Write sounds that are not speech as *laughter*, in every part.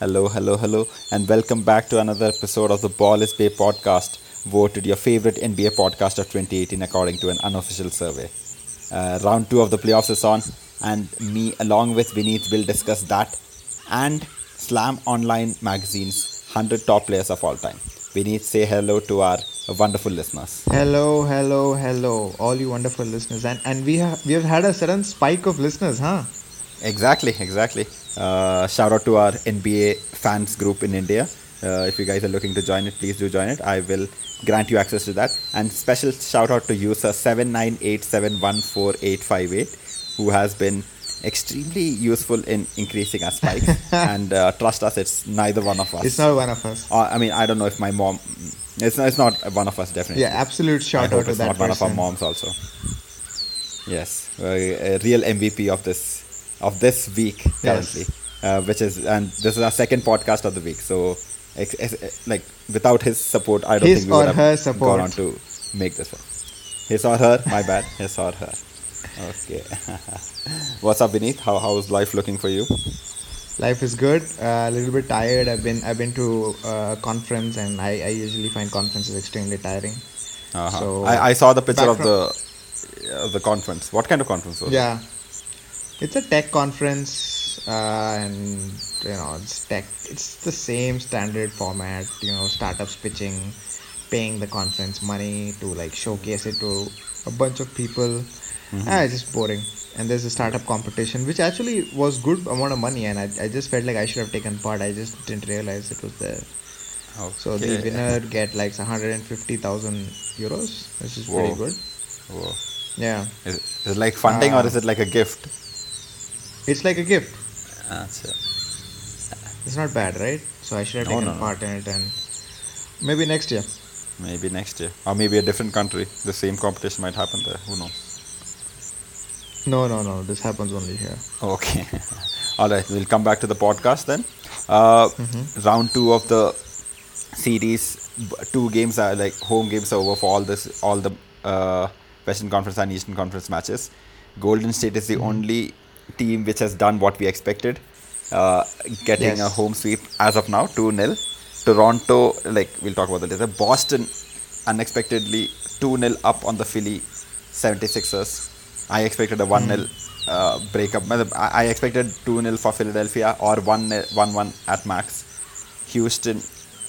Hello, hello, hello, and welcome back to another episode of the Ball is Bay podcast, voted your favorite NBA podcast of 2018 according to an unofficial survey. Uh, round two of the playoffs is on, and me, along with Vineet, will discuss that and Slam Online Magazine's 100 top players of all time. Vineet, say hello to our wonderful listeners. Hello, hello, hello, all you wonderful listeners, and and we have we have had a sudden spike of listeners, huh? Exactly, exactly. Uh, shout out to our NBA fans group in India. Uh, if you guys are looking to join it, please do join it. I will grant you access to that. And special shout out to user seven nine eight seven one four eight five eight, who has been extremely useful in increasing our spikes. *laughs* and uh, trust us, it's neither one of us. It's not one of us. Uh, I mean, I don't know if my mom. It's not, it's not one of us, definitely. Yeah, absolute I shout hope out to it's that not one of our moms also. Yes, uh, a real MVP of this of this week currently, uh, which is and this is our second podcast of the week. So, ex- ex- like without his support, I don't His think we would have her gone on to make this one. His or her, my bad. *laughs* His or her. Okay. *laughs* What's up, Vineet? How how's life looking for you? Life is good. Uh, a little bit tired. I've been I've been to uh, conference, and I, I usually find conferences extremely tiring. Uh-huh. So, I, I saw the picture of the of the conference. What kind of conference was it? It's a tech conference, uh, and you know it's tech. It's the same standard format. You know, startups pitching, paying the conference money to like showcase it to a bunch of people. Ah, it's just boring. And there's a startup competition, which actually was good amount of money, and I, I just felt like I should have taken part. I just didn't realize it was there. okay. So the winner get like 150,000 euros, which is pretty good. Whoa. Yeah, Is, it- is it like funding or Uh, is it like a gift? It's like a gift. Achha. It's not bad, right? So I should have No, taken no, no. part in it, and maybe next year. Maybe next year, or maybe a different country. The same competition might happen there. Who knows? No, no, no. This happens only here. Okay. *laughs* All right. We'll come back to the podcast then. Uh, Round two of the series. Two games are like home games are over for all this, all the uh, Western Conference and Eastern Conference matches. Golden State is the only team which has done what we expected, uh, getting a home sweep as of now, two 0 Toronto, like we'll talk about that later. Boston, unexpectedly two 0 up on the Philly 76ers. I expected a 1 0 uh, breakup. I expected 2 0 for Philadelphia or 1 1 1 at max. Houston,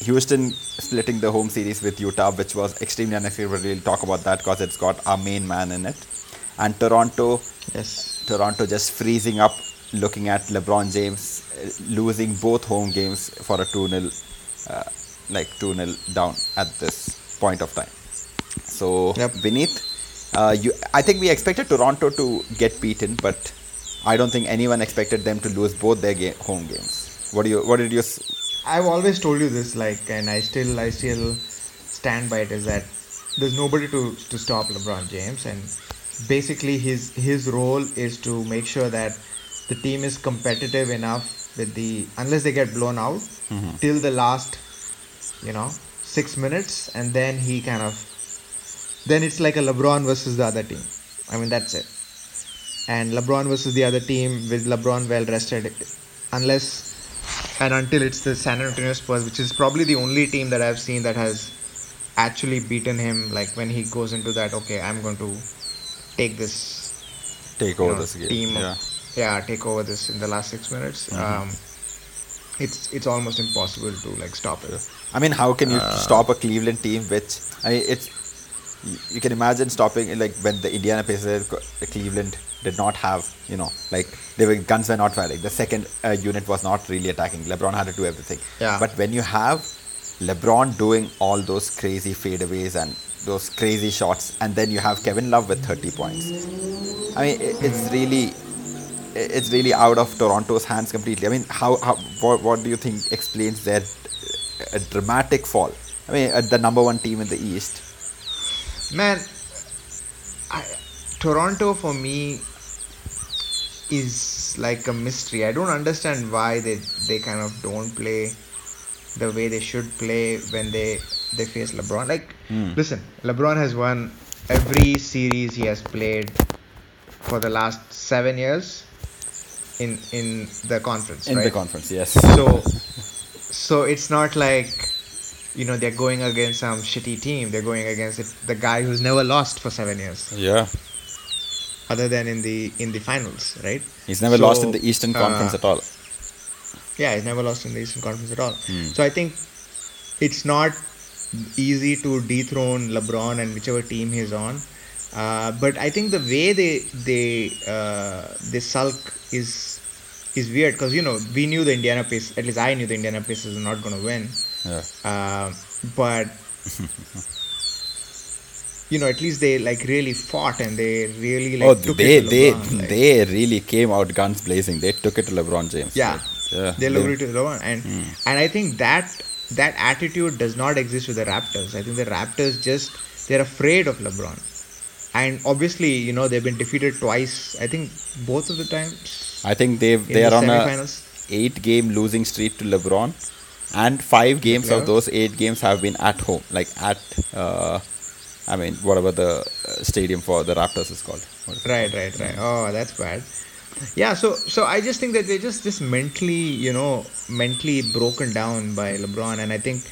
Houston splitting the home series with Utah, which was extremely unexpected. We'll talk about that because it's got our main man in it. And Toronto, Yes. Toronto just freezing up, looking at LeBron James uh, losing both home games for a 2 0, uh, like 2 0 down at this point of time. So, Yep. Uh, you, I think we expected Toronto to get beaten, but I don't think anyone expected them to lose both their ga- home games. What do you? What did you? s- I've always told you this, like, and I still, I still stand by it. Is that there's nobody to to stop LeBron James, and basically his his role is to make sure that the team is competitive enough with the unless they get blown out mm-hmm. till the last, you know, six minutes, and then he kind of then it's like a LeBron versus the other team. I mean, that's it. And LeBron versus the other team with LeBron well rested, unless and until it's the San Antonio Spurs, which is probably the only team that I've seen that has actually beaten him. Like when he goes into that, okay, I'm going to take this Take over know, this game. team. yeah. Of, yeah, take over this in the last six minutes. Um, it's it's almost impossible to like stop it. I mean, how can you Uh, stop a Cleveland team? Which I mean, it's you- you can imagine stopping like when the Indiana Pacers, Cleveland did not have you know like they were guns were not firing. The second uh, unit was not really attacking. LeBron had to do everything. Yeah. But when you have LeBron doing all those crazy fadeaways and those crazy shots, and then you have Kevin Love with 30 points. I mean, it's really it's really out of Toronto's hands completely. I mean, how, how what, what do you think explains their dramatic fall? I mean, the number one team in the East. Man, I, Toronto for me is like a mystery. I don't understand why they they kind of don't play the way they should play when they they face LeBron. Like, Hmm. listen, LeBron has won every series he has played for the last seven years. in in the conference. in right? the conference. Yes. So, so it's not like you know they're going against some shitty team. They're going against it, the guy who's never lost for seven years, yeah. other than in the in the finals, right? He's never So, lost in the Eastern Conference uh, at all. Yeah, he's never lost in the Eastern Conference at all. Hmm. So I think it's not easy to dethrone LeBron and whichever team he's on. Uh, but I think the way they they uh, they sulk is is weird because you know we knew the Indiana Pacers. At least I knew the Indiana Pacers were not going to win. Yeah. Uh, but *laughs* you know, at least they like really fought and they really like oh, took they it to they LeBron, like- they really came out guns blazing. They took it to LeBron James. Yeah. Like, yeah. they look it to LeBron, and Hmm. and I think that that attitude does not exist with the Raptors. I think the Raptors just they're afraid of LeBron, and obviously you know they've been defeated twice. I think both of the times I think they've they the are on a eight game losing streak to LeBron, and five games of those eight games have been at home, like at uh, I mean whatever the uh, stadium for the Raptors is called. What is it Right, right, right. Oh, that's bad. Yeah, so so I just think that they're just just mentally, you know, mentally broken down by LeBron, and I think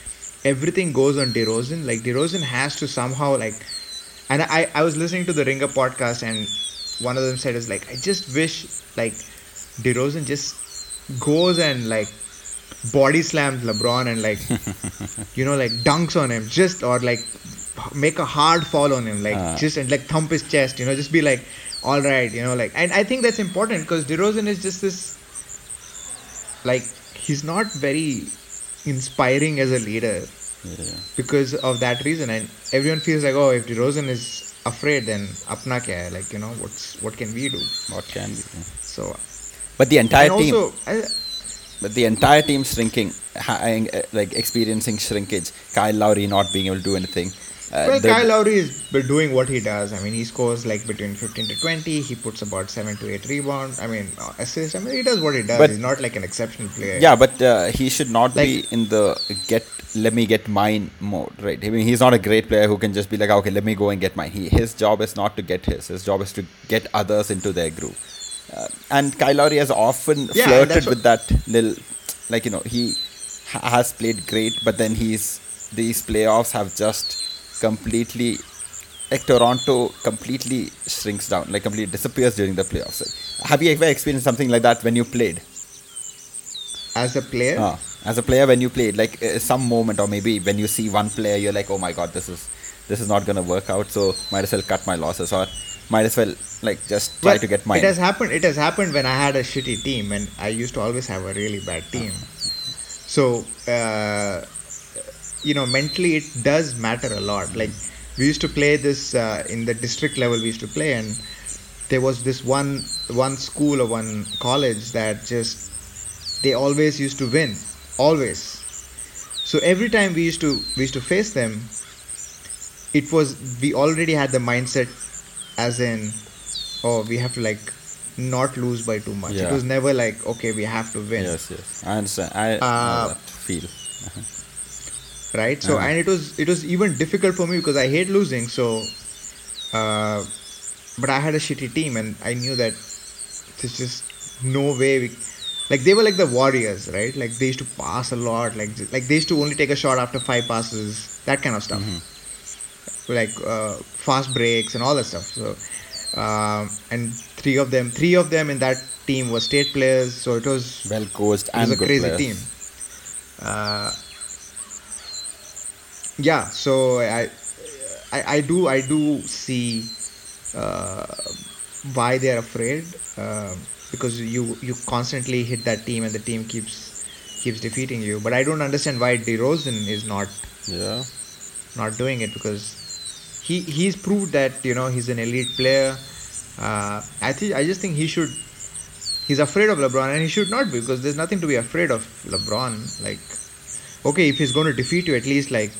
everything goes on DeRozan. Like DeRozan has to somehow like, and I I was listening to the Ringer podcast, and one of them said is like I just wish like DeRozan just goes and like body slams LeBron and like *laughs* you know like dunks on him just or like make a hard fall on him like Ah. just and like thump his chest you know just be like all right you know like and I think that's important because DeRozan is just this like he's not very inspiring as a leader Yeah. because of that reason and everyone feels like oh if DeRozan is afraid then apna kya like you know what's what can we do What can we do? so But the entire team, also I, but the entire team shrinking, like experiencing shrinkage. Kyle Lowry not being able to do anything. Uh, Well, the- Kyle Lowry is doing what he does. I mean, he scores like between 15 to 20. He puts about 7 to 8 rebounds. I mean, uh, assists. I mean, he does what he does. But- He's not like an exceptional player. Yeah, but uh, he should not Like- be in the get let me get mine mode, right? I mean, he's not a great player who can just be like, okay, let me go and get mine. He, his job is not to get his. His job is to get others into their groove. Uh, and Kyle Lowry has often Yeah, flirted with that little, like you know, he ha- has played great, but then he's these playoffs have just completely, like Toronto, completely shrinks down, like completely disappears during the playoffs. Have you ever experienced something like that when you played? As a player, Ah, as a player, when you played, like uh, some moment, or maybe when you see one player, you're like, oh my god, this is this is not gonna work out. So might as well cut my losses, or might as well like just try Well, to get mine. It has happened. It has happened when I had a shitty team, and I used to always have a really bad team. So, uh, you know, mentally it does matter a lot. Like we used to play this uh, in the district level. We used to play, and there was this one one school or one college that just they always used to win, always. So every time we used to we used to face them, it was we already had the mindset as in oh we have to like not lose by too much Yeah. it was never like okay we have to win yes, yes, I understand. I Uh, feel. *laughs* right so Uh-huh. and it was it was even difficult for me because i hate losing so uh, but i had a shitty team and i knew that there's just no way we like they were like the warriors right like they used to pass a lot like like they used to only take a shot after five passes that kind of stuff Mm-hmm. like uh, fast breaks and all that stuff so um, and three of them three of them in that team were state players so it was Well coached it was a crazy players. team. Uh, yeah, so I, I, I do, I do see uh, why they are afraid uh, because you you constantly hit that team and the team keeps keeps defeating you. But I don't understand why DeRozan is not Yeah. not doing it because he he's proved that you know he's an elite player. Uh, I think I just think he should. He's afraid of LeBron, and he should not be because there's nothing to be afraid of LeBron. Like, okay, if he's going to defeat you, at least like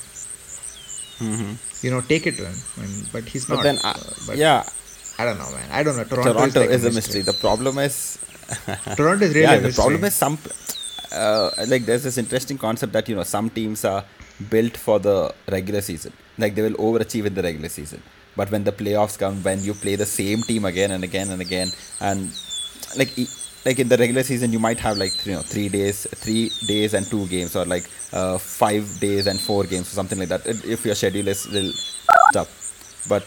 hmm you know take it to him. But he's But not. then, uh, uh, but yeah, I don't know, man. I don't know. Toronto, Toronto, is, like is a mystery. The problem is *laughs* Toronto is really yeah, the problem is some uh, like there's this interesting concept that you know some teams are built for the regular season like they will overachieve in the regular season but when the playoffs come when you play the same team again and again and again and like like in the regular season you might have like you know three days, three days and two games, or like uh, five days and four games, or something like that. If your schedule is little up, but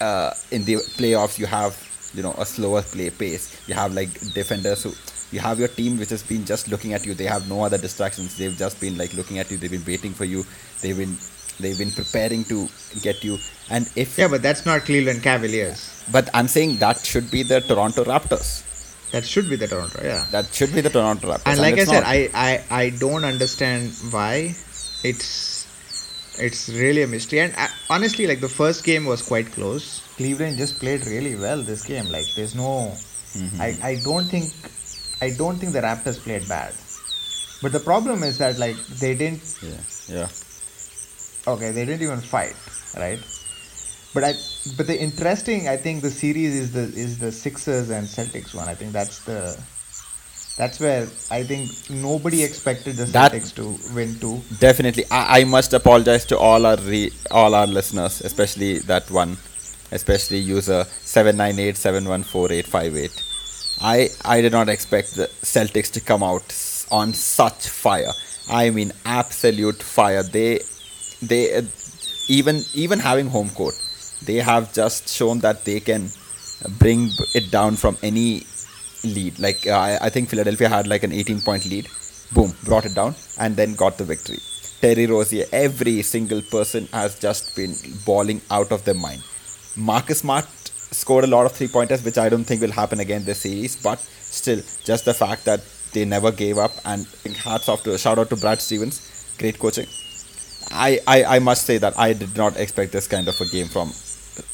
uh, in the playoffs you have you know a slower play pace. You have like defenders who you have your team which has been just looking at you. They have no other distractions. They've just been like looking at you. They've been waiting for you. They've been they've been preparing to get you. And if Yeah, but that's not Cleveland Cavaliers. but I'm saying that should be the Toronto Raptors. That should be the Toronto. Yeah. That should be the Toronto Raptors. and like I said. I, I I don't understand why. It's it's really a mystery. And uh, honestly, like the first game was quite close. Cleveland just played really well this game. Like there's no, Mm-hmm. I I don't think I don't think the Raptors played bad. But the problem is that like they didn't yeah, yeah. okay they didn't even fight right. But I but the interesting I think the series is the is the Sixers and Celtics one. I think that's the that's where I think nobody expected the That- Celtics to win too. Definitely, I, I must apologize to all our re, all our listeners, especially that one, especially user seven nine eight seven one four eight five eight. I I did not expect the Celtics to come out on such fire. I mean, absolute fire. They they even even having home court, they have just shown that they can bring it down from any lead. Like uh, I, I think Philadelphia had like an 18 point lead. Boom, brought it down and then got the victory. Terry Rozier, every single person has just been balling out of their mind. Marcus Smart scored a lot of three pointers, which I don't think will happen again this series. But still, just the fact that they never gave up and hats off to shout out to Brad Stevens, great coaching. I, I, I must say that I did not expect this kind of a game from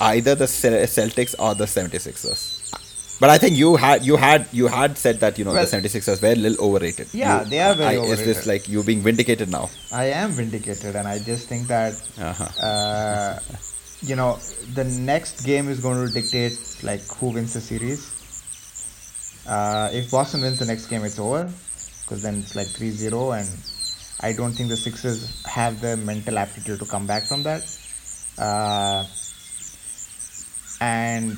either the Celtics or the 76ers. But I think you had you had you had said that you know Well- the 76ers were a little overrated. Yeah, You- they are very I, Is this like you being vindicated now? I am vindicated, and I just think that Uh-huh. uh, you know the next game is going to dictate like who wins the series. Uh, if Boston wins the next game, it's over because then it's like 3-0 and I don't think the Sixers have the mental aptitude to come back from that. Uh, and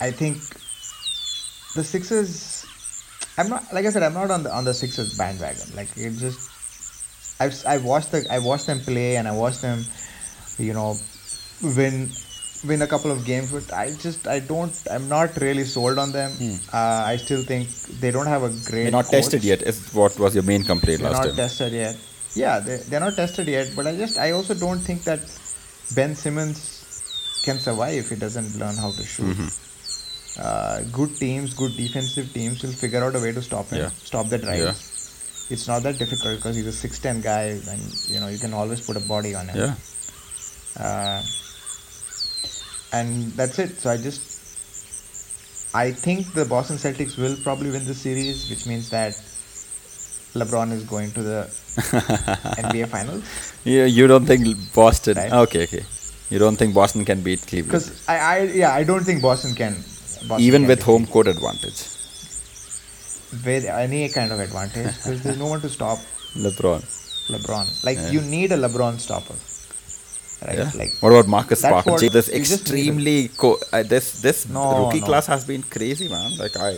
I think the Sixers. I'm not like I said. I'm not on the on the Sixers bandwagon. Like it just. I've I watched the I watched them play and I watched them, you know, win win a couple of games. But I just I don't I'm not really sold on them. Uh, I still think they don't have a great. They're not coach. tested yet. Is what was your main complaint last? They're not tested yet. Yeah, they they're not tested yet. But I just I also don't think that Ben Simmons can survive if he doesn't learn how to shoot. Mm-hmm. Uh, good teams, good defensive teams will figure out a way to stop him, Yeah. stop the drives. Yeah. It's not that difficult because he's a six ten guy, and you know you can always put a body on him. yeah. Uh, and that's it. So I just, I think the Boston Celtics will probably win the series, which means that LeBron is going to the *laughs* NBA Finals. You, you don't think Boston? Right. Okay, okay. You don't think Boston can beat Cleveland, Because I, I, yeah, I don't think Boston can. Boston even can with home court advantage. with any kind of advantage, because there's no one to stop *laughs* LeBron. LeBron. Like Yeah. you need a LeBron stopper, right? Yeah. Like what about Marcus Smart? what- This you just need extremely co- uh, this this No, rookie no. class has been crazy, man. Like I,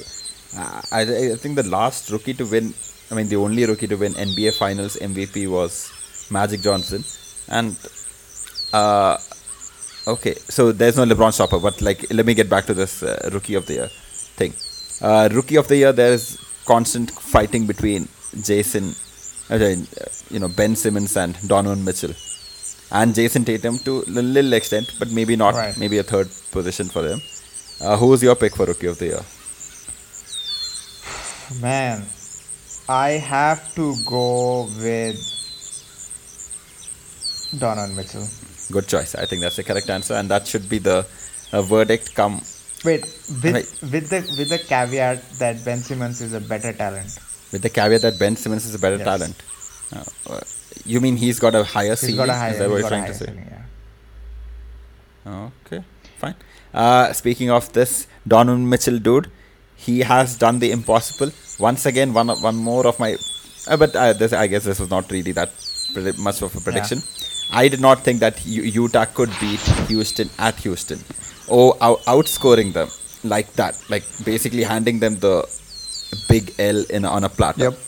I, I think the last rookie to win, I mean the only rookie to win NBA Finals MVP was Magic Johnson, and uh, okay, so there's no LeBron stopper. But like, let me get back to this uh, rookie of the year thing. Uh, rookie of the year, there is constant fighting between Jayson, uh, you know, Ben Simmons and Donovan Mitchell and Jayson Tatum to a little extent, but maybe not. Right. Maybe a third position for them. Uh, who was your pick for Rookie of the Year? Man, I have to go with Donovan Mitchell. Good choice. I think that's the correct answer, and that should be the uh, verdict. Come Wait, with Right. with the with the caveat that Ben Simmons is a better talent. with the caveat that Ben Simmons is a better Yes. talent. Uh, you mean he's got a higher He's ceiling? got a higher, is that what he's you're got a trying higher to say? ceiling, yeah. Okay, fine. Uh, speaking of this Donovan Mitchell dude, he has done the impossible once again. One of- one more of my, uh, but uh, this I guess this was not really that much of a prediction. I did not think that Utah could beat Houston at Houston, oh, out- outscoring them. like that, like basically handing them the big L in on a platter. Yep.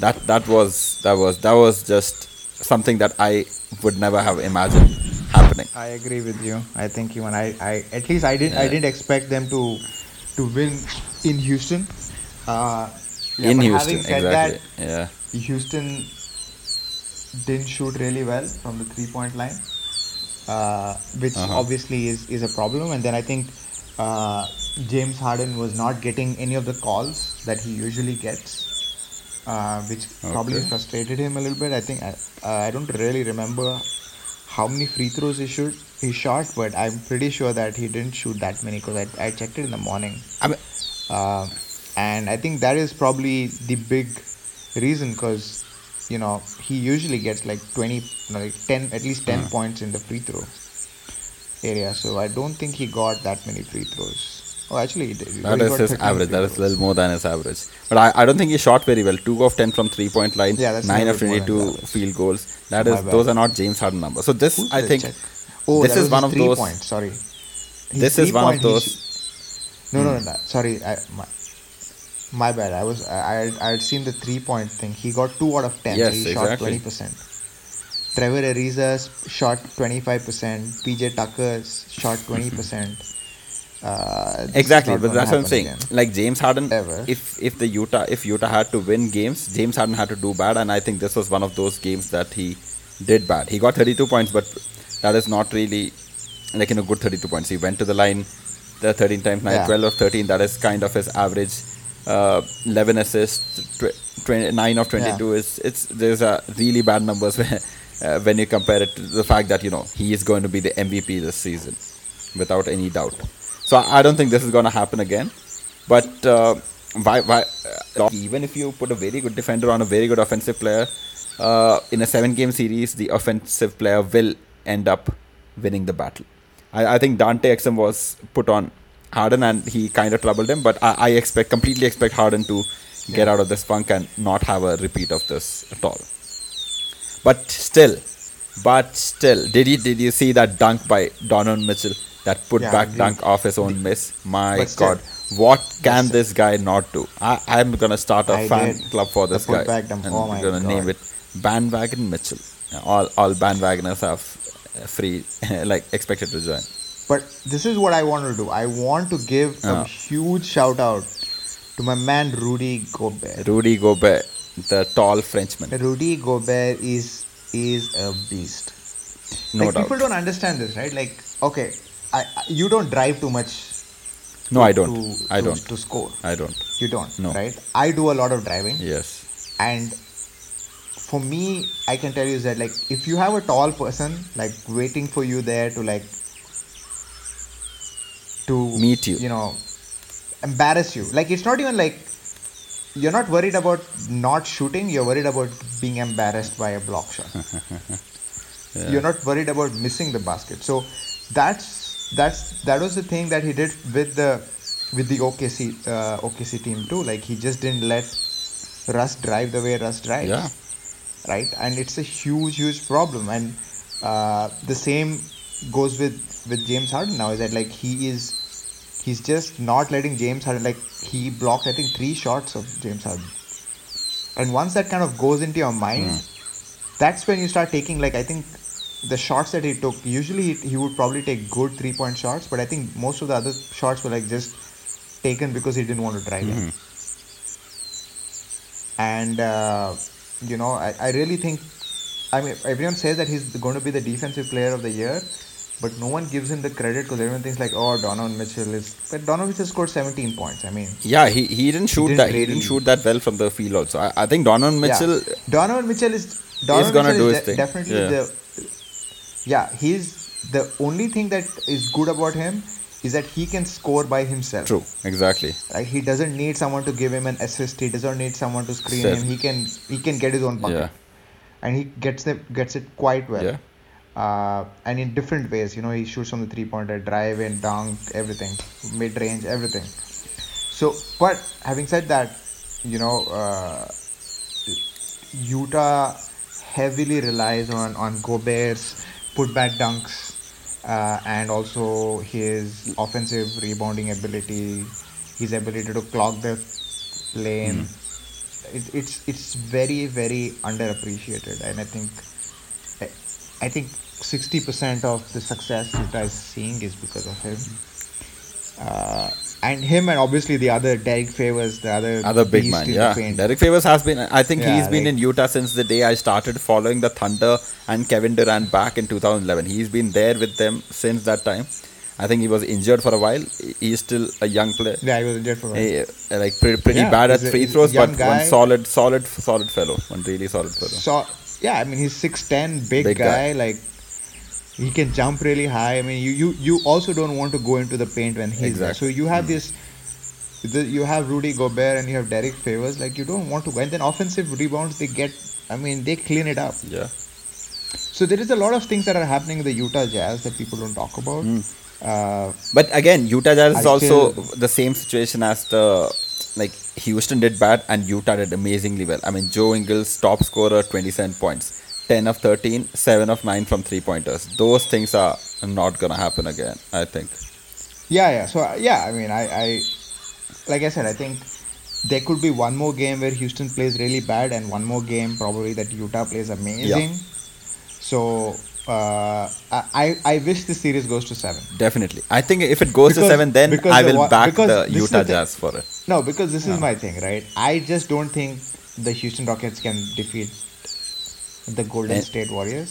That that was that was that was just something that I would never have imagined happening. I agree with you. I think even I, I at least I didn't I didn't expect them to to win in Houston. Uh, yeah, in Houston, exactly. yeah. Houston didn't shoot really well from the three point line, uh, which Uh-huh. obviously is, is a problem. And then I think uh, James Harden was not getting any of the calls that he usually gets, uh, which probably frustrated him a little bit. I think I, uh, I don't really remember how many free throws he shoot he shot, but I'm pretty sure that he didn't shoot that many because I, I checked it in the morning. I mean, Uh, and I think that is probably the big reason because you know he usually gets like 20 like 10 at least 10 hmm. points in the free throw area so I don't think he got that many free throws oh actually he did He that is his average. That is a little more than his average. But I, I don't think he shot very well. Two of ten from three point line. Yeah, that's nine of bit more twenty than two that. field goals. That is those are not James Harden numbers. So this Who's I think check? oh this is one of those. points sorry His This is one of those. sh- no, no, no, no. Sorry, I, my, my bad. I was I I had, seen the three point thing. He got two out of ten. Yes, he shot exactly. twenty percent. Trevor Ariza's shot twenty five percent. PJ Tucker shot twenty percent. Uh, Exactly, but that's what I'm saying. again. Like James Harden, Ever. if if the Utah if Utah had to win games, James Harden had to do bad, and I think this was one of those games that he did bad. He got 32 points, but that is not really like you know good 32 points. He went to the line, the 13 times nine, Yeah. 12 of 13. That is kind of his average. Uh, 11 assists, tw- 20, 9 of 22 is it's there's a really bad numbers *laughs* when, uh, when you compare it to the fact that you know he is going to be the MVP this season without any doubt. So I I don't think this is going to happen again. But uh, why, why, uh, even if you put a very good defender on a very good offensive player, uh, in a seven game series, the offensive player will end up winning the battle. I, I think Dante Exum was put on Harden and he kind of troubled him, but I, I expect, completely expect Harden to get out of this funk and not have a repeat of this at all. But still, but still, did you did you see that dunk by Donovan Mitchell? That put Yeah, back dunk off his oon miss. My still- God, what can this guy not do? I, I'm gonna start a I fan did. club for this guy, dunk. and Oh my we're gonna name it Bandwagon Mitchell. All all bandwagoners have free, *laughs* like expected to join. But this is what I want to do. I want to give a huge shout out to my man Rudy Gobert. Rudy Gobert, the tall Frenchman. Rudy Gobert is is a beast. No like doubt. people don't understand this, right? Like, okay, I, you don't drive too much. No, I don't. To, I to- don't. To score, I don't. you don't. No. Right? I do a lot of driving, Yes. and for me, I can tell you that like if you have a tall person like waiting for you there to like to Meet you. you know, embarrass you. Like it's not even like you're not worried about not shooting. You're worried about being embarrassed by a block shot. *laughs* Yeah. You're not worried about missing the basket. So that's that's that was the thing that he did with the with the OKC uh, OKC team too. Like he just didn't let Russ drive the way Russ drives. Yeah. Right, and it's a huge, huge problem. And uh, the same goes with with James Harden now. Is that like he is he's just not letting James Harden like he blocked I think three shots of James Harden. And once that kind of goes into your mind, that's when you start taking like I think the shots that he took. Usually he, he would probably take good three point shots, but I think most of the other shots were like just taken because he didn't want to drive in. And uh, you know, I, I really think I mean everyone says that he's going to be the defensive player of the year. But no one gives him the credit because everyone thinks like, oh, Donovan Mitchell is. But Donovan Mitchell scored 17 points. I mean, Yeah, he, he didn't shoot didn't that. He didn't shoot that well from the field. Also, I, I think Donovan Mitchell. Yeah. Donovan Mitchell is Donovan gonna Mitchell do is his de- thing. definitely Yeah. the yeah he's the only thing that is good about him is that he can score by himself. True, exactly. Like he doesn't need someone to give him an assist. He doesn't need someone to screen Set. him. He can he can get his own bucket, Yeah, and he gets it gets it quite well. Yeah. Uh, and in different ways, you know, he shoots from the three pointer, drive in, dunk, everything, mid range, everything. So, but having said that, you know, uh, Utah heavily relies on on Gobert's putback dunks uh, and also his offensive rebounding ability, his ability to clog the lane. It, it's it's very very underappreciated, and I think I, think sixty percent of the success Utah is seeing is because of him. Uh, and him and obviously the other Derrick Favors, the other Other big man, yeah. Derrick Favors has been. I think Yeah, he's been like- in Utah since the day I started following the Thunder and Kevin Durant back in 2011. He's been there with them since that time. I think he was injured for a while. He's still a young player. Yeah, he was injured for a while. Eh, like pretty, pretty Yeah, bad at free throws, but one solid, solid, solid fellow. One really solid fellow. So yeah, I mean he's six ten, big, Big guy. guy, Like he can jump really high. I mean you, you you also don't want to go into the paint when he's there. So you have this. The, you have Rudy Gobert and you have Derrick Favors. Like you don't want to go. And then offensive rebounds, they get. I mean they clean it up. Yeah. So there is a lot of things that are happening in the Utah Jazz that people don't talk about. Hmm. Uh, But again, Utah Jazz is also the same situation as the like Houston did bad and Utah did amazingly well. I mean, Joe Ingles top scorer, 27 points, 10 of 13, 7 of 9 from three pointers. Those things are not gonna happen again. I think. Yeah, yeah. So yeah, I mean, I, I, like I said, I think there could be one more game where Houston plays really bad, and one more game probably that Utah plays amazing. Yeah. So uh, I, I wish this series goes to seven. Definitely. I think if it goes to seven, then I will wa- back the Utah the- Jazz for it. No, because this is my thing, right? I just don't think the Houston Rockets can defeat the Golden Eh. State Warriors.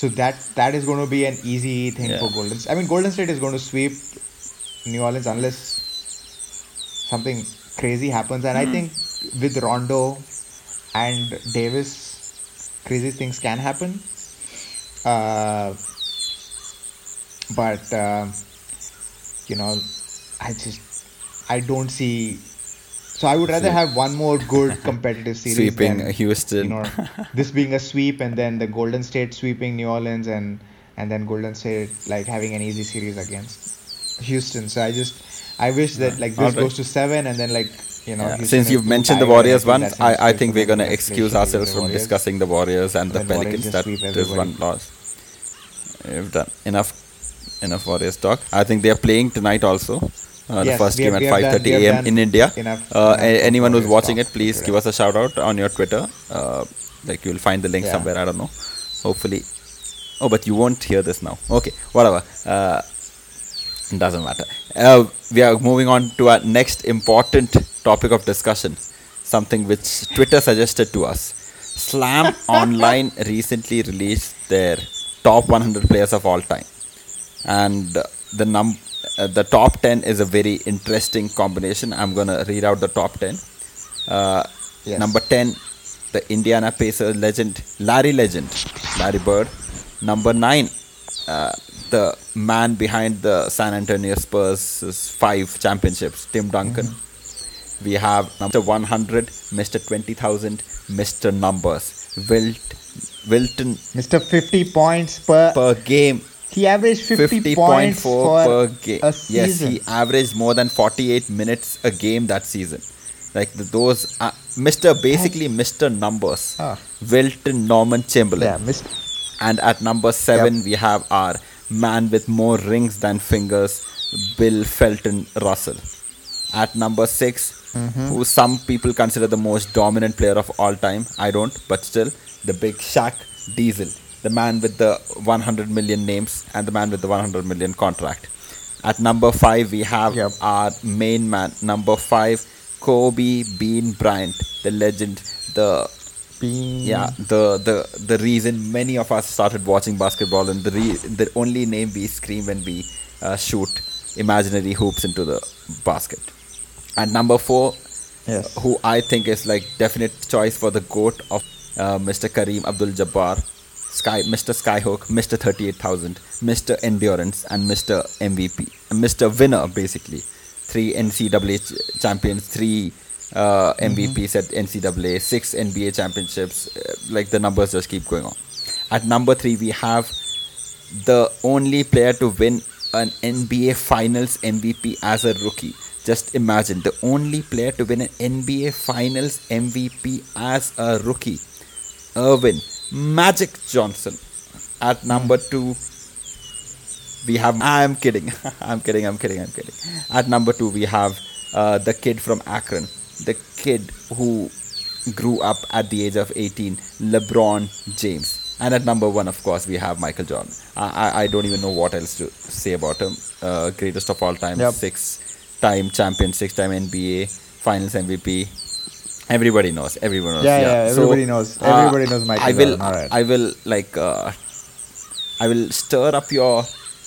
So that that is going to be an easy thing Yeah. for Golden. State. I mean, Golden State is going to sweep New Orleans unless something crazy happens. And I Hmm. think with Rondo and Davis, crazy things can happen. Uh, but um you know, I just I don't see. So I would rather have one more good *laughs* competitive series Sweeping than, Houston. You know, *laughs* this being a sweep and then the Golden State sweeping New Orleans and and then Golden State like having an easy series against Houston. So I just I wish that like this goes to seven and then like you know. Yeah, Since you've mentioned the Warriors one, I, I think we're going to excuse ourselves from Warriors. discussing the Warriors and the Pelicans. That is one loss. We've done enough enough Warriors talk. I think they are playing tonight also. Uh, the first game at we have done- 5:30 a.m. in India. enough- uh, enough anyone who's watching it, please give us a shout out on your Twitter. Uh, like you'll find the link Yeah. somewhere. I don't know. Hopefully. Oh, but you won't hear this now. Okay, whatever. Uh, doesn't matter. Uh, we are moving on to our next important topic of discussion, something which Twitter suggested to us. Slam *laughs* Online recently released their top 100 players of all time, and the num uh, the top 10 is a very interesting combination. I'm gonna read out the top 10. Uh, Yes. Number 10, the Indiana Pacers legend Larry Legend, Larry Bird. Number 9, uh, the man behind the San Antonio Spurs' five championships, Tim Duncan. We have Mr. 100, Mr. 20,000, Mr. Numbers, Wilt, Wilton Mr. 50 points per. per game. he averaged 50, 50.4 points for per game. Yes, he averaged more than 48 minutes a game that season. Like the, those, uh, Mr. Basically, Mr. Numbers, Ah. Wilton Norman Chamberlain. yeah, Mr. And at number seven, we have our man with more rings than fingers, Bill Felton Russell. At number 6 who some people consider the most dominant player of all time. I don't, but still, the big Shaq Diesel, the man with the 100 million names and the man with the 100 million contract. At number five, we have Yep. our main man. Number five, Kobe Bean Bryant, the legend, the Bean. yeah the the the reason many of us started watching basketball and the re- the only name we scream when we uh, shoot imaginary hoops into the basket and number four Yes. who i think is like definite choice for the goat of uh, mr kareem abdul jabbar sky mr skyhook mr 38000 mr endurance and mr mvp mr winner basically three ncaa ch- champions three uh, MVPs at NCAA, six NBA championships. Uh, like the numbers just keep going on. At number three, we have the only player to win an NBA Finals MVP as a rookie. Just imagine the only player to win an NBA Finals MVP as a rookie. Irvin Magic Johnson. At number two, we have. I'm kidding. *laughs* I'm kidding. I'm kidding. I'm kidding. At number two, we have uh, the kid from Akron, the kid who grew up at the age of 18, LeBron James. And at number one, of course, we have Michael Jordan. I, I, I don't even know what else to say about him. Uh, greatest of all time, Yep. Six-time champion, six-time NBA Finals MVP. Everybody knows. Everyone knows. Yeah, yeah, So, everybody knows. uh, Everybody knows Michael I will. I will like. Uh, I will stir up your,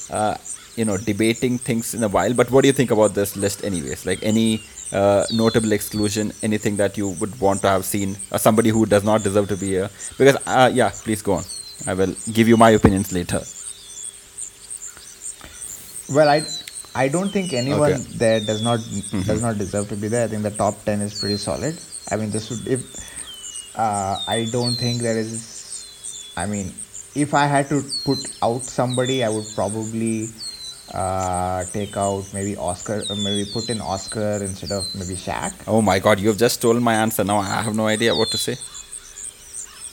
uh, you know, debating things in a while. But what do you think about this list, anyways? Like any uh, notable exclusion, anything that you would want to have seen, or somebody who does not deserve to be here? Because, uh, yeah, please go on. I will give you my opinions later. Well, I I don't think anyone Okay. there does not does not deserve to be there. I think the top ten is pretty solid. I mean, this would if uh, I don't think there is. I mean, if I had to put out somebody, I would probably uh, take out maybe Oscar, uh, maybe put in Oscar instead of maybe Shaq. Oh my God, you have just stolen my answer. Now I have no idea what to say.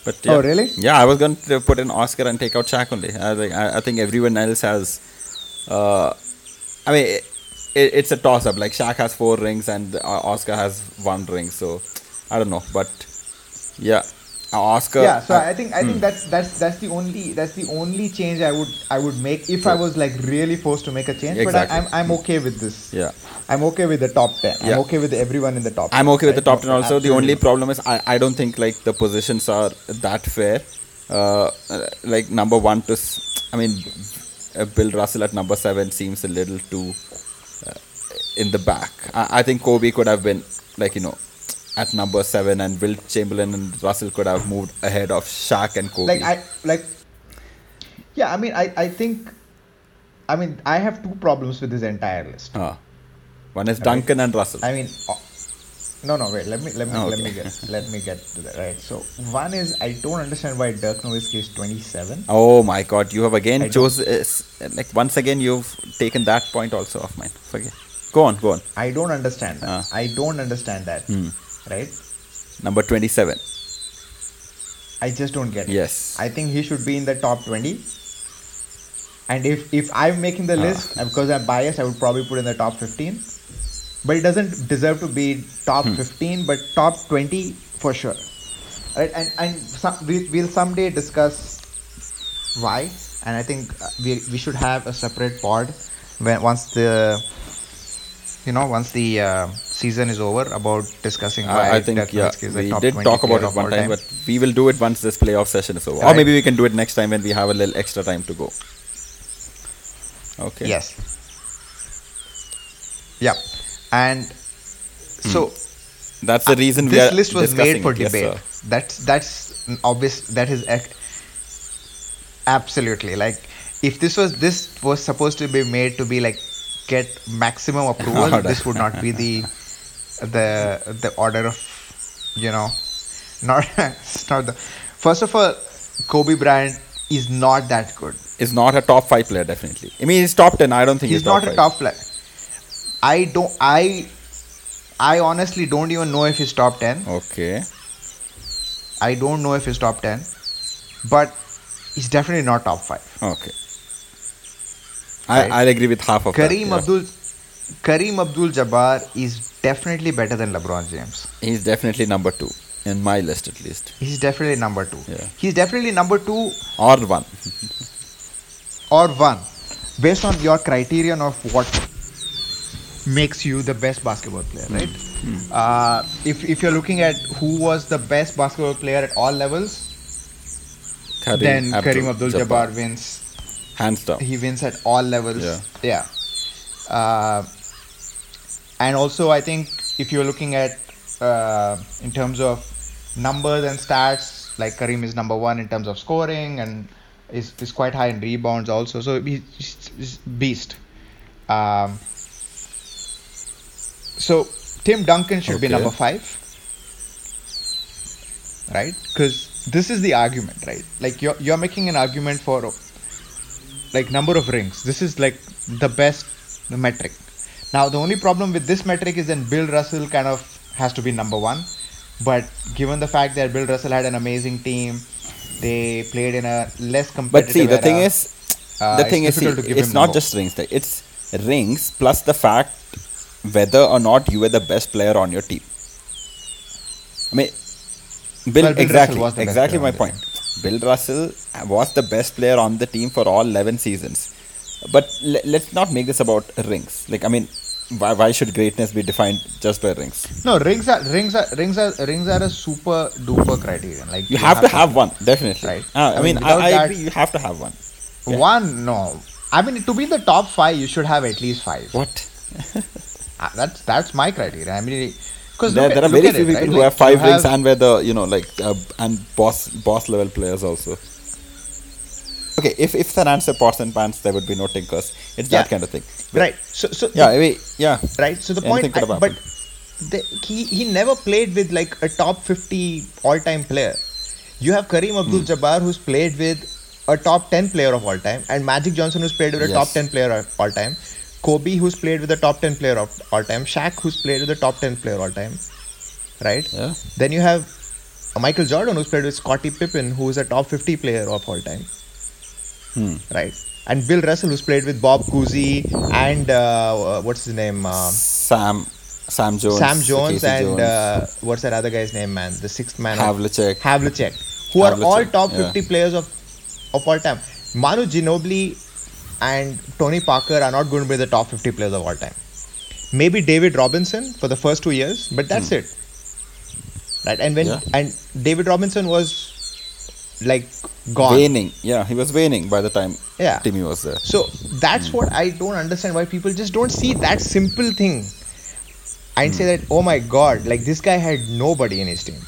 But yeah. Oh, really? Yeah, I was going to put in Oscar and take out Shaq only. I think I, I think everyone else has. Uh, I mean, it, it, it's a toss up. Like Shaq has four rings and uh, Oscar has one ring. So I don't know, but yeah, uh, Oscar. yeah so uh, i think i think that's that's that's the only that's the only change i would i would make if i was like really forced to make a change but Exactly. I, i'm i'm okay with this Yeah. i'm okay with the top 10 Yeah. i'm okay with everyone in the top I'm 10, okay with the top ten also. The only problem is I, I don't think like the positions are that fair. Uh, like number one to, s- I mean, uh, Bill Russell at number seven seems a little too uh, in the back. I, I think Kobe could have been like you know at number seven, and Wilt Chamberlain and Russell could have moved ahead of Shaq and Kobe. like i like yeah i mean i i think i mean i have two problems with this entire list Uh, one is Duncan and Russell. i mean no no wait let me let me Oh, let me get let me get to that right so one is i don't understand why dirk nowitzki is 27 Oh my God! You have again I chose uh, like once again you've taken that point also of mine. Forget. Go on, go on. i don't understand that Ah. i don't understand that Hmm. right Number twenty-seven. I just don't get it. Yes. I think he should be in the top 20. And if if I'm making the Ah. list, because I'm biased, I would probably put in the top 15. But it doesn't deserve to be top Hmm. 15, but top 20 for sure. Right? And and some, we, we'll someday discuss why. And I think uh, we we should have a separate pod when once the you know once the uh, season is over about discussing why I, think yeah, we did talk about it one all time, but we will do it once this playoff session is over, or maybe we can do it next time when we have a little extra time to go. Okay. Yes. Yeah. And so hmm. That's the reason we this are list was made for it. Debate. sir. that's that's obvious. That is ac- absolutely like if this was this was supposed to be made to be like get maximum *laughs* approval, this would not be the the the order of you know not *laughs* not the first of all Kobe Bryant is not that good. Is not a top five player definitely. I mean, he's top ten. I don't think he's he's, not a top player. I don't. I. I honestly don't even know if he's top ten. Okay. I don't know if he's top ten, but he's definitely not top five. Okay. I Right. I'll agree with half of that. Kareem yeah. Abdul. Kareem Abdul Jabbar is definitely better than LeBron James. He's definitely number two in my list at least, He's definitely number two. Yeah. He's definitely number two or one. *laughs* or one, based on your criterion of what makes you the best basketball player, right? Uh, if if you're looking at who was the best basketball player at all levels, then Kareem Abdul-Jabbar wins. hands down. He wins at all levels. Yeah. Yeah. Uh, and also, I think if you're looking at uh, in terms of numbers and stats, like Kareem is number one in terms of scoring and is, is quite high in rebounds also. So he's, he's beast. Um, so Tim Duncan should be number five, right? Because this is the argument, right? Like you're you're making an argument for like number of rings. This is like the best metric. Now the only problem with this metric is then Bill Russell kind of has to be number one. But given the fact that Bill Russell had an amazing team, they played in a less competitive. But see, the thing era. is, uh, the it's thing is, see, it's not just rings. It's rings plus the fact whether or not you were the best player on your team. I mean, Bill, Well, Bill exactly, Russell was the best exactly player my on the point. Bill Russell was the best player on the team for all 11 seasons. But le- let's not make this about rings. Like, I mean, why, why should greatness be defined just by rings? No, rings are rings are rings are rings are a super duper criterion. Like You have to have one, definitely. Right. Ah, I I mean, mean, I, I that- agree. You have to have one. yeah. one. No, I mean to be in the top five, you should have at least five. What? *laughs* Uh, That's that's my criteria. I mean, because There, there are very few people who have five rings and were the you know like uh, and boss boss level players also. Okay, if if San answer pots and pants, there would be no tinkers. It's that kind of thing. right. So so Yeah, I mean, yeah. right. So the Anything point, I, but the, he he never played with like a top fifty all time player. You have Kareem Hmm. Abdul-Jabbar who's played with a top ten player of all time, and Magic Johnson who's played with a top ten player of all time. Kobe who's played with the top ten player of all time. Shaq who's played with the top ten player all time. Right. Yeah. Then you have Michael Jordan who's played with Scottie Pippen who is a top fifty player of all time. Hmm. Right. And Bill Russell who's played with Bob Cousy and uh, what's his name? Um, Sam, Sam Jones, Sam Jones and Jones, uh, what's that other guy's name, man? The sixth man. of- Havlicek. Havlicek, who are all Havlicek, top yeah. 50 players of of all time. Manu Ginobili and Tony Parker are not going to be the top 50 players of all time. Maybe David Robinson for the first two years, but that's it. Right, and when Hmm. Yeah. and David Robinson was like gone. waning. Yeah, he was waning by the time Yeah. Timmy was there. So that's what I don't understand why people just don't see that simple thing and say that oh my god, like this guy had nobody in his team.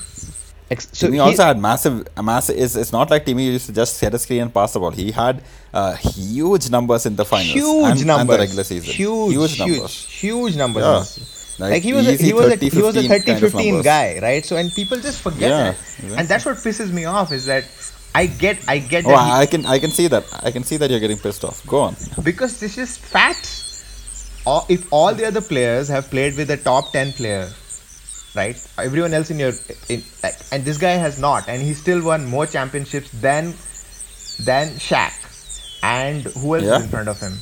Ex- So he- also had massive, a massive. It's, it's not like Timmy used to just set a screen and pass the ball. He had uh, huge numbers in the finals huge and, numbers, and the regular season. huge, huge, numbers. huge numbers. Yeah. Like, Like he was, a, he was, a, 30, he was a 15 30, kind of 15 guy, right? So and people just forget Yeah, that, yeah. and that's what pisses me off is that I get, I get Oh, that he- I can, I can see that. I can see that you're getting pissed off. Go on. because this is facts. If all the other players have played with a top 10 player, right? Everyone else in your in like, and this guy has not, and he still won more championships than than Shaq. And who else Yeah. is in front of him?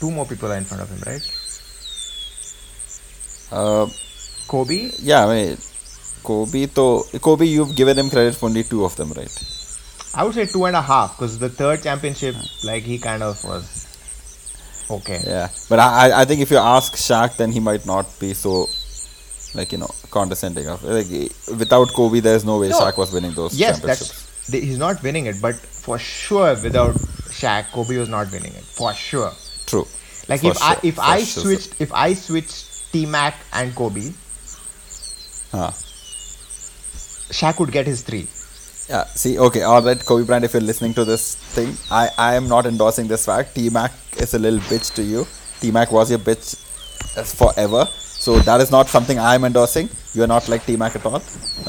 Two more people are in front of him, right? Uh, Kobe. yeah, I mean, Kobe. To Kobe, you've given him credit for only two of them, right? I would say two and a half because the third championship, like he kind of was okay. Yeah, but I, I- I think if you ask Shaq, then he might not be so, like you know, condescending. Of like without Kobe, there's no way No. Shaq was winning those Yes, championships. that's he's not winning it, but for sure, without Shaq, Kobe was not winning it for sure. True. Like For if I if for I sure. switched if I switched T Mac and Kobe, Huh. Shaq would get his three. Yeah. See. Okay. All right, Kobe Bryant. If you're listening to this thing, I I am not endorsing this fact. T Mac is a little bitch to you. T Mac was your bitch uh, forever. So that is not something I am endorsing. You are not like T Mac at all.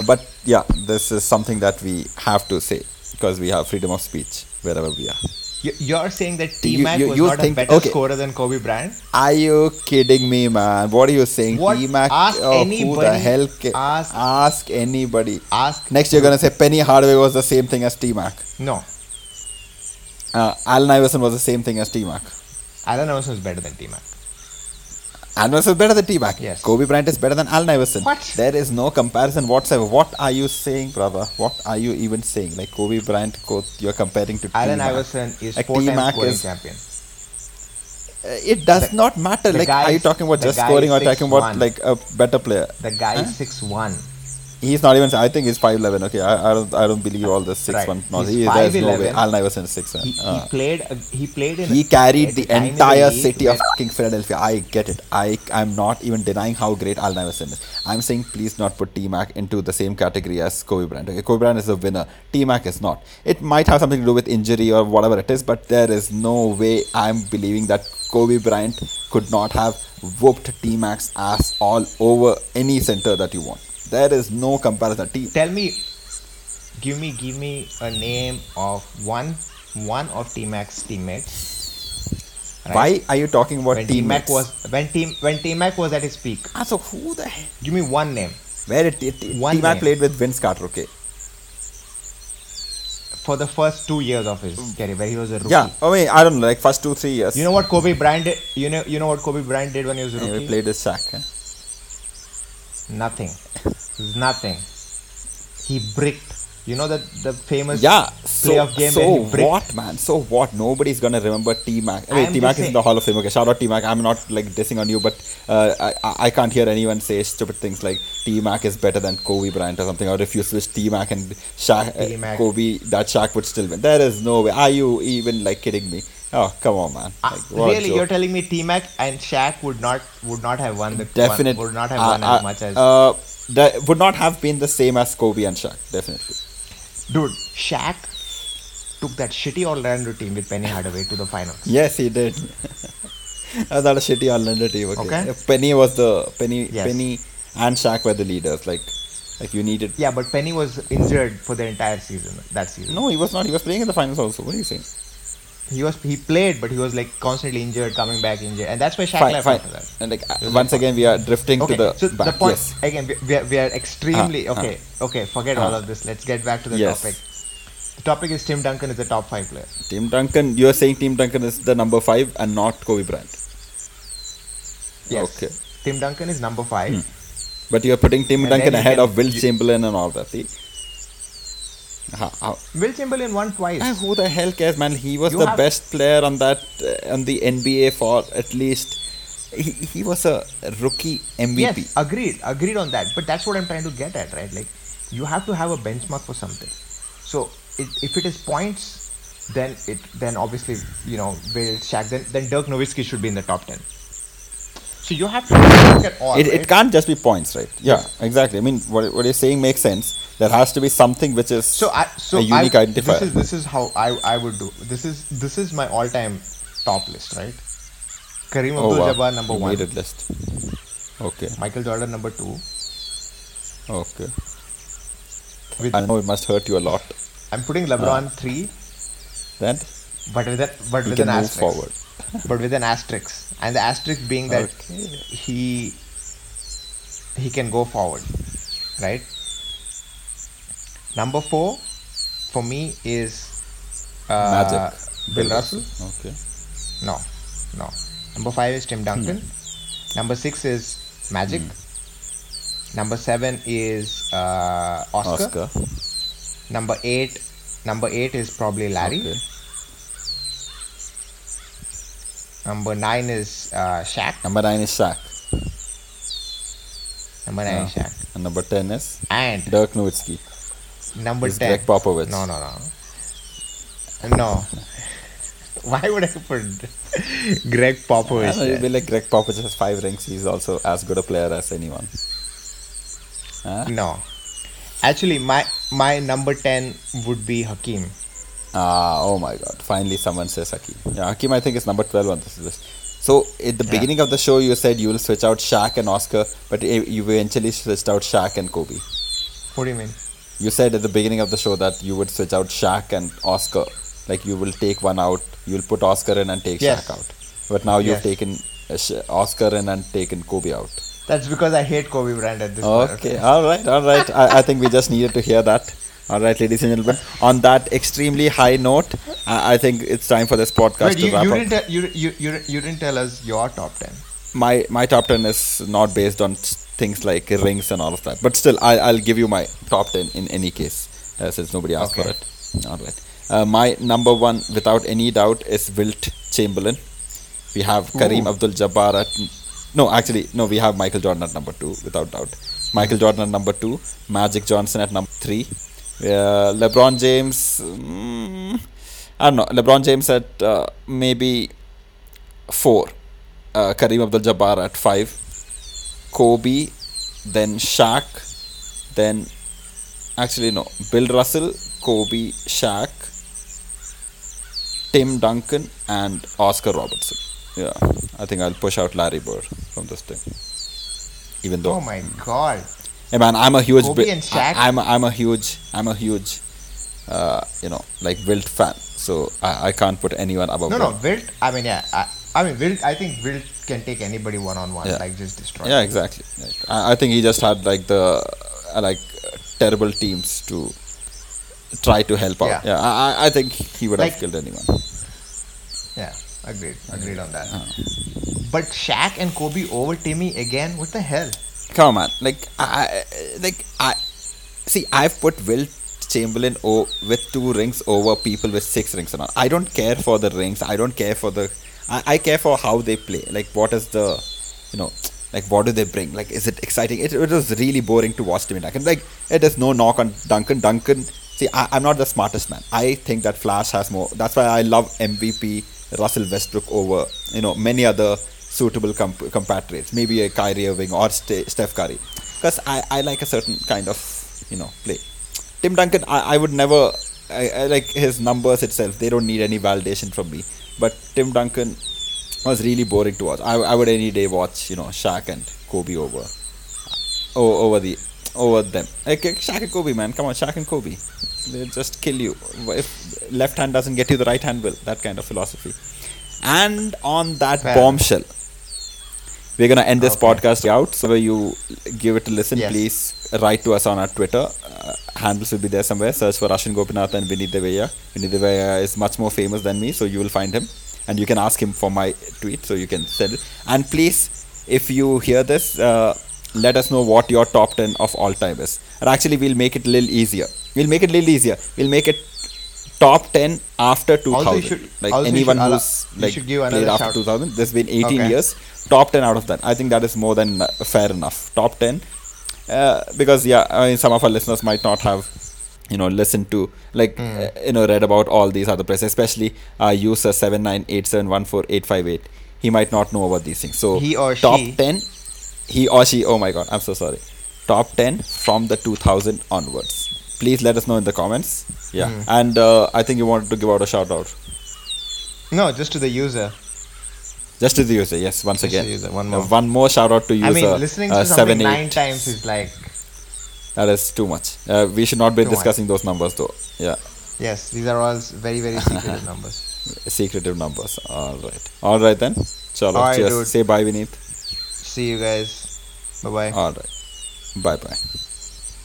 But yeah, this is something that we have to say because we have freedom of speech wherever we are. You- You're saying that You- T Mac you- was you not think- a better okay. scorer than Kobe Bryant? Are you kidding me, man? What are you saying? What? T-Mac, Ask oh, who the hell? Ca- Ask- ask anybody. Ask Next, you're gonna say Penny Hardaway was the same thing as T-Mac. no. Uh, Allen Iverson was the same thing as T-Mac. Allen Iverson is better than T Mac. Allen Iverson is better than T-Mac. Yes. Kobe Bryant is better than Allen Iverson. What? There is no comparison whatsoever. What are you saying, brother? What are you even saying? Like Kobe Bryant, co- you're comparing to Allen T-Mac. Iverson is Like four times T-Mac scoring is- champion. It does The- not matter. Like, guy are you talking about just scoring or talking about 6'1". like a better player? The guy Huh? is six one. He's not even. I think he's five eleven. Okay, I, I don't. I don't believe all this six Right. one. No, he, there's no way. Allen Iverson is six one. He, he Uh, played. uh, He played in. he carried the the entire league city of fucking Philadelphia. I get it. I I'm not even denying how great Allen Iverson is. I'm saying please not put T Mac into the same category as Kobe Bryant. Okay, Kobe Bryant is a winner. T Mac is not. It might have something to do with injury or whatever it is, but there is no way I'm believing that Kobe Bryant could not have whooped T Mac's ass all over any center that you want. There is no comparison. T Tell me, give me, give me a name of one, one of T Mac's teammates. right? Why are you talking about when T Mac was when T when T Mac was at his peak? Ah, so who the hell? Give me one name. Where did T- T- One T-Mac name. played with Vince Carter? Okay, for the first two years of his career, where he was a rookie. Yeah, I mean, I don't know, like first two, three years. You know what Kobe Bryant did? You know, you know what Kobe Bryant did when he was a Yeah, rookie? we played with Shaq. eh? Nothing. Nothing. He bricked. You know that the famous Yeah, so, playoff game so what, man? So what? Nobody's gonna remember T Mac. I Wait, T Mac is in the Hall of Fame. Okay, shout out T Mac. I'm not like dissing on you, but uh, I, I I can't hear anyone say stupid things like T Mac is better than Kobe Bryant or something. Or if you switch T Mac and Shaq, uh, T-Mac. Kobe, that Shaq would still win. There is no way. Are you even like kidding me? Oh, come on, man. Uh, Like, a really, you're telling me T Mac and Shaq would not would not have won the Definite. won, would not have uh, won uh, as much as Uh, that would not have been the same as Kobe and Shaq. Definitely. dude. Shaq took that shitty Orlando team with Penny Hardaway to the finals. Yes, he did. *laughs* I thought a shitty Orlando team. Okay. Okay. Penny was the Penny. Yes. Penny and Shaq were the leaders. Like, like you needed. Yeah, but Penny was injured for the entire season. That season. No, he was not. He was playing in the finals also. What are you saying? He was he played, but he was like constantly injured, coming back injured, and that's why Shaq Fine, left fine. after that. And like uh, once again, we are drifting Okay, to the so back. the point yes. again, we, we, are, we are extremely ah. okay. Okay, forget all of this. Let's get back to the Yes. topic. The topic is Tim Duncan is a top five player. Tim Duncan. You are saying Tim Duncan is the number five and not Kobe Bryant. Yes. Okay. Tim Duncan is number five. But you are putting Tim And Duncan ahead can- of Wilt you- Chamberlain and all that. See? How, how, Wilt Chamberlain won twice. Ah, who the hell cares, man? He was You the have- best player on that uh, on the NBA for at least. He, he was a rookie MVP. Yes, agreed, agreed on that. But that's what I'm trying to get at, right? Like, you have to have a benchmark for something. So, it, if it is points, then it then obviously you know Wilt Shaq. Then then Dirk Nowitzki should be in the top ten. So you have to look at all. It, right? it can't just be points, right? Yeah, exactly. I mean, what, what you're saying makes sense. There has to be something which is So I so a unique I, identifier. This is this is how I I would do. This is this is my all time top list, right? Kareem oh, wow. Abdul-Jabbar number You one. made list. Okay, Michael Jordan number two. okay. With, I know it must hurt you a lot. I'm putting LeBron uh, three, Then but with a, but with an asterisk. forward. *laughs* But with an asterisk, and the asterisk being that Okay. he he can go forward, right? Number four for me is uh, Magic. Bill Russell. Okay. No, no. Number five is Tim Duncan. Hmm. Number six is Magic. Number seven is uh, Oscar. Oscar. Number eight, number eight is probably Larry. Okay. Number nine is uh, Shaq. Number nine is Shaq. Number nine is Yeah. Shaq. And number ten is And Dirk Nowitzki. Number Is ten. Gregg Popovich. No, no, no. No. *laughs* Why would I put Gregg Popovich? know, you'd be like Gregg Popovich has five rings. He's also as good a player as anyone. Huh? No. Actually, my my number ten would be Hakeem. Ah, oh my God! Finally, someone says Hakeem. Yeah, Hakeem, I think is number twelve on this list. So at the Yeah. beginning of the show, you said you will switch out Shaq and Oscar, but you eventually switched out Shaq and Kobe. What do you mean? You said at the beginning of the show that you would switch out Shaq and Oscar. Like you will take one out, you will put Oscar in and take Yes. Shaq out. But now you've Yes. taken uh, Oscar in and taken Kobe out. That's because I hate Kobe Bryant at this point. Okay, all right, all right. I, I think we just needed to hear that. All right, ladies and gentlemen. On that extremely high note, I, I think it's time for this podcast Wait, to you, wrap you up. didn't you, you, you, you didn't tell us your top ten. My my top ten is not based on things like rings and all of that, but still, I, I'll give you my top ten in any case, uh, since nobody asked for it. All right. Uh, my number one, without any doubt, is Wilt Chamberlain. We have Kareem Abdul-Jabbar at no, actually no, we have Michael Jordan at number two, without doubt. Michael Jordan at number two, Magic Johnson at number three, uh, LeBron James. Mm, I don't know. LeBron James at uh, maybe four. Uh, Kareem Abdul-Jabbar at five. Kobe, then Shaq, then actually no, Bill Russell, Kobe, Shaq, Tim Duncan, and Oscar Robertson. Yeah, I think I'll push out Larry Bird from this thing. Even though, Oh my god. hey man, I'm a huge, Kobe Bi- and Shaq? I, am a, I'm a huge, I'm a huge, uh, you know, like Wilt fan. So I, I can't put anyone above. No, no, Wilt. I mean, yeah. I, I mean, Wilt. I think Wilt can take anybody one on one. Like just destroy. Yeah, exactly. I, I think he just had like the uh, like uh, terrible teams to try to help out. Yeah. Yeah, I, I- think he would Like- have killed anyone. Yeah, agreed. Agreed on that. Uh. But Shaq and Kobe over Timmy again? What the hell? Come on. Like I, like I see. I've put Wilt Chamberlain o- with two rings over people with six rings and all. I don't care for the rings. I don't care for the. I, I care for how they play. Like what is the, you know, like what do they bring? Like is it exciting? It, it was really boring to watch Timmy Duncan. Like it is no knock on Duncan. Duncan. See, I, I'm not the smartest man. I think that Flash has more. That's why I love MVP Russell Westbrook over you know many other suitable comp- compatriots. Maybe a Kyrie Irving or Ste- Steph Curry, because I, I like a certain kind of you know play. Tim Duncan, I, I would never I, I like his numbers itself. They don't need any validation from me. But Tim Duncan was really boring to watch. I, I would any day watch you know Shaq and Kobe over over the over them. Like uh, Shaq and Kobe, man. Come on, Shaq and Kobe. They just kill you. If left hand doesn't get you, the right hand will. That kind of philosophy. And on that Fair. bombshell, we're gonna end this Okay. podcast out. So you give it a listen, Yes. please write to us on our Twitter. Uh, handles will be there somewhere. Search for Russian Gopinath and Vinny Deveya. Vinny Deveya is much more famous than me, so you will find him. And you can ask him for my tweet, so you can send it. And please, if you hear this, uh, let us know what your top 10 of all time is. And actually, we'll make it a little easier. We'll make it a little easier. We'll make it top 10 after 2000. Should- like anyone should who's like played after shout- 2000. There's been 18 Okay. years. Top 10 out of that. I think that is more than uh, fair enough. Top 10. Uh, because, yeah, I mean, some of our listeners might not have, you know, listened to, like, Hmm. uh, you know, read about all these other players, especially our user 7987148858. He might not know about these things. So, He or top she. 10, he or she, oh my god, I'm so sorry. Top 10 from the 2000 onwards. Please let us know in the comments. Yeah. Hmm. And uh, I think you wanted to give out a shout out. No, just to the user. Just to the user, yes, once Just again. one Uh, more. one more shout out to user. I mean, listening to uh, something seven, nine eight. times is like, That is too much. Uh, we should not be Too much. discussing those numbers though. Yeah, yes, these are all very, very *laughs* secretive numbers. secretive numbers. All right. All right then. Chalo. All right, Cheers. dude. Say bye, Vineet. See you guys. Bye bye. All right. Bye bye.